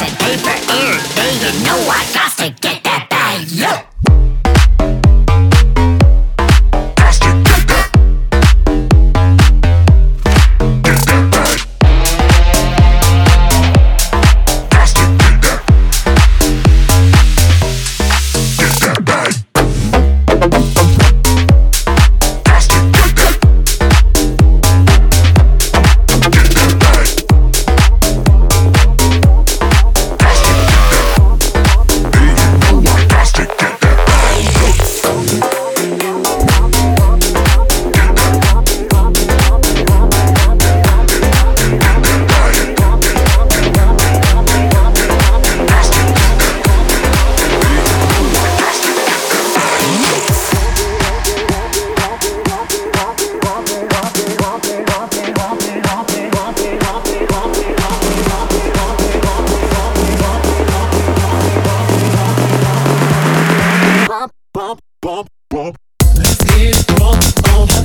listen deeper in. Do know what's up? Roll on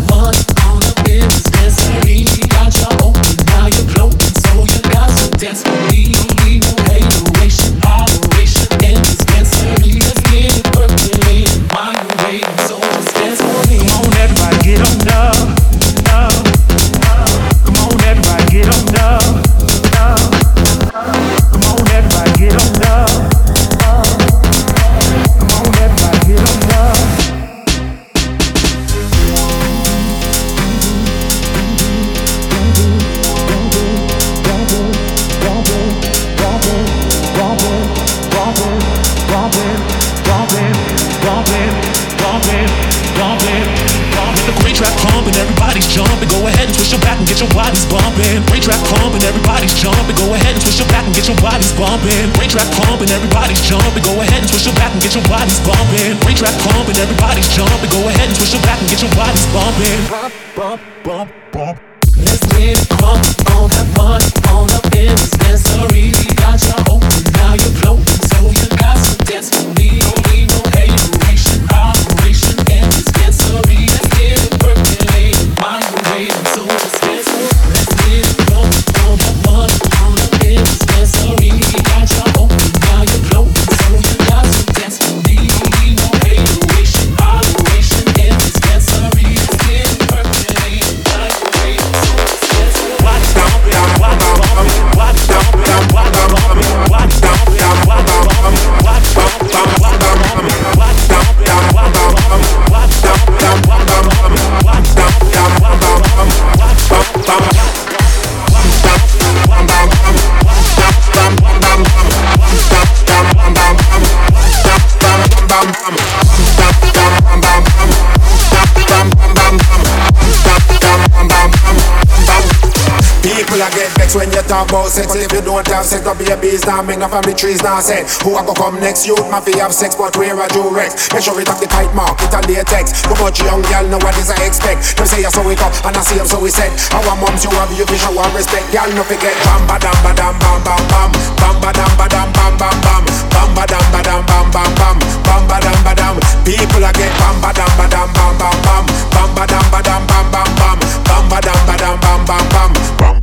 everybody's jumping. Go ahead and twist your back and get your bodies bumping. Break track pumping, everybody's jumping. Go ahead and twist your back and get your bodies bumping. Break track pumping, everybody's jumping. Go ahead and twist your back and get your bodies bumping. Break track pumping, everybody's jumping. Go ahead and twist your back and get your bodies bumping. Bump, bump, bump, bump. Let's get drunk on that money, on up in the A vexed when you talk about sex. If you don't have sex, the babies now make no family trees now set. Who a go come next? Youth mafia have sex, but where a do Rex? Make sure it have the tight mark, it and latex. Too much young girl know what is I expect. Them say I saw it up, and I see them so we said. Our moms you have you vision, one respect. Girl no forget. Bam ba dam ba dam bam bam bam. Bam ba dam ba dam bam bam bam. Bam ba dam ba dam bam bam bam. Bam ba dam ba dam. People a get bam ba dam ba dam bam bam bam. Bam ba dam ba dam bam bam bam. Bam ba dam ba dam bam bam bam.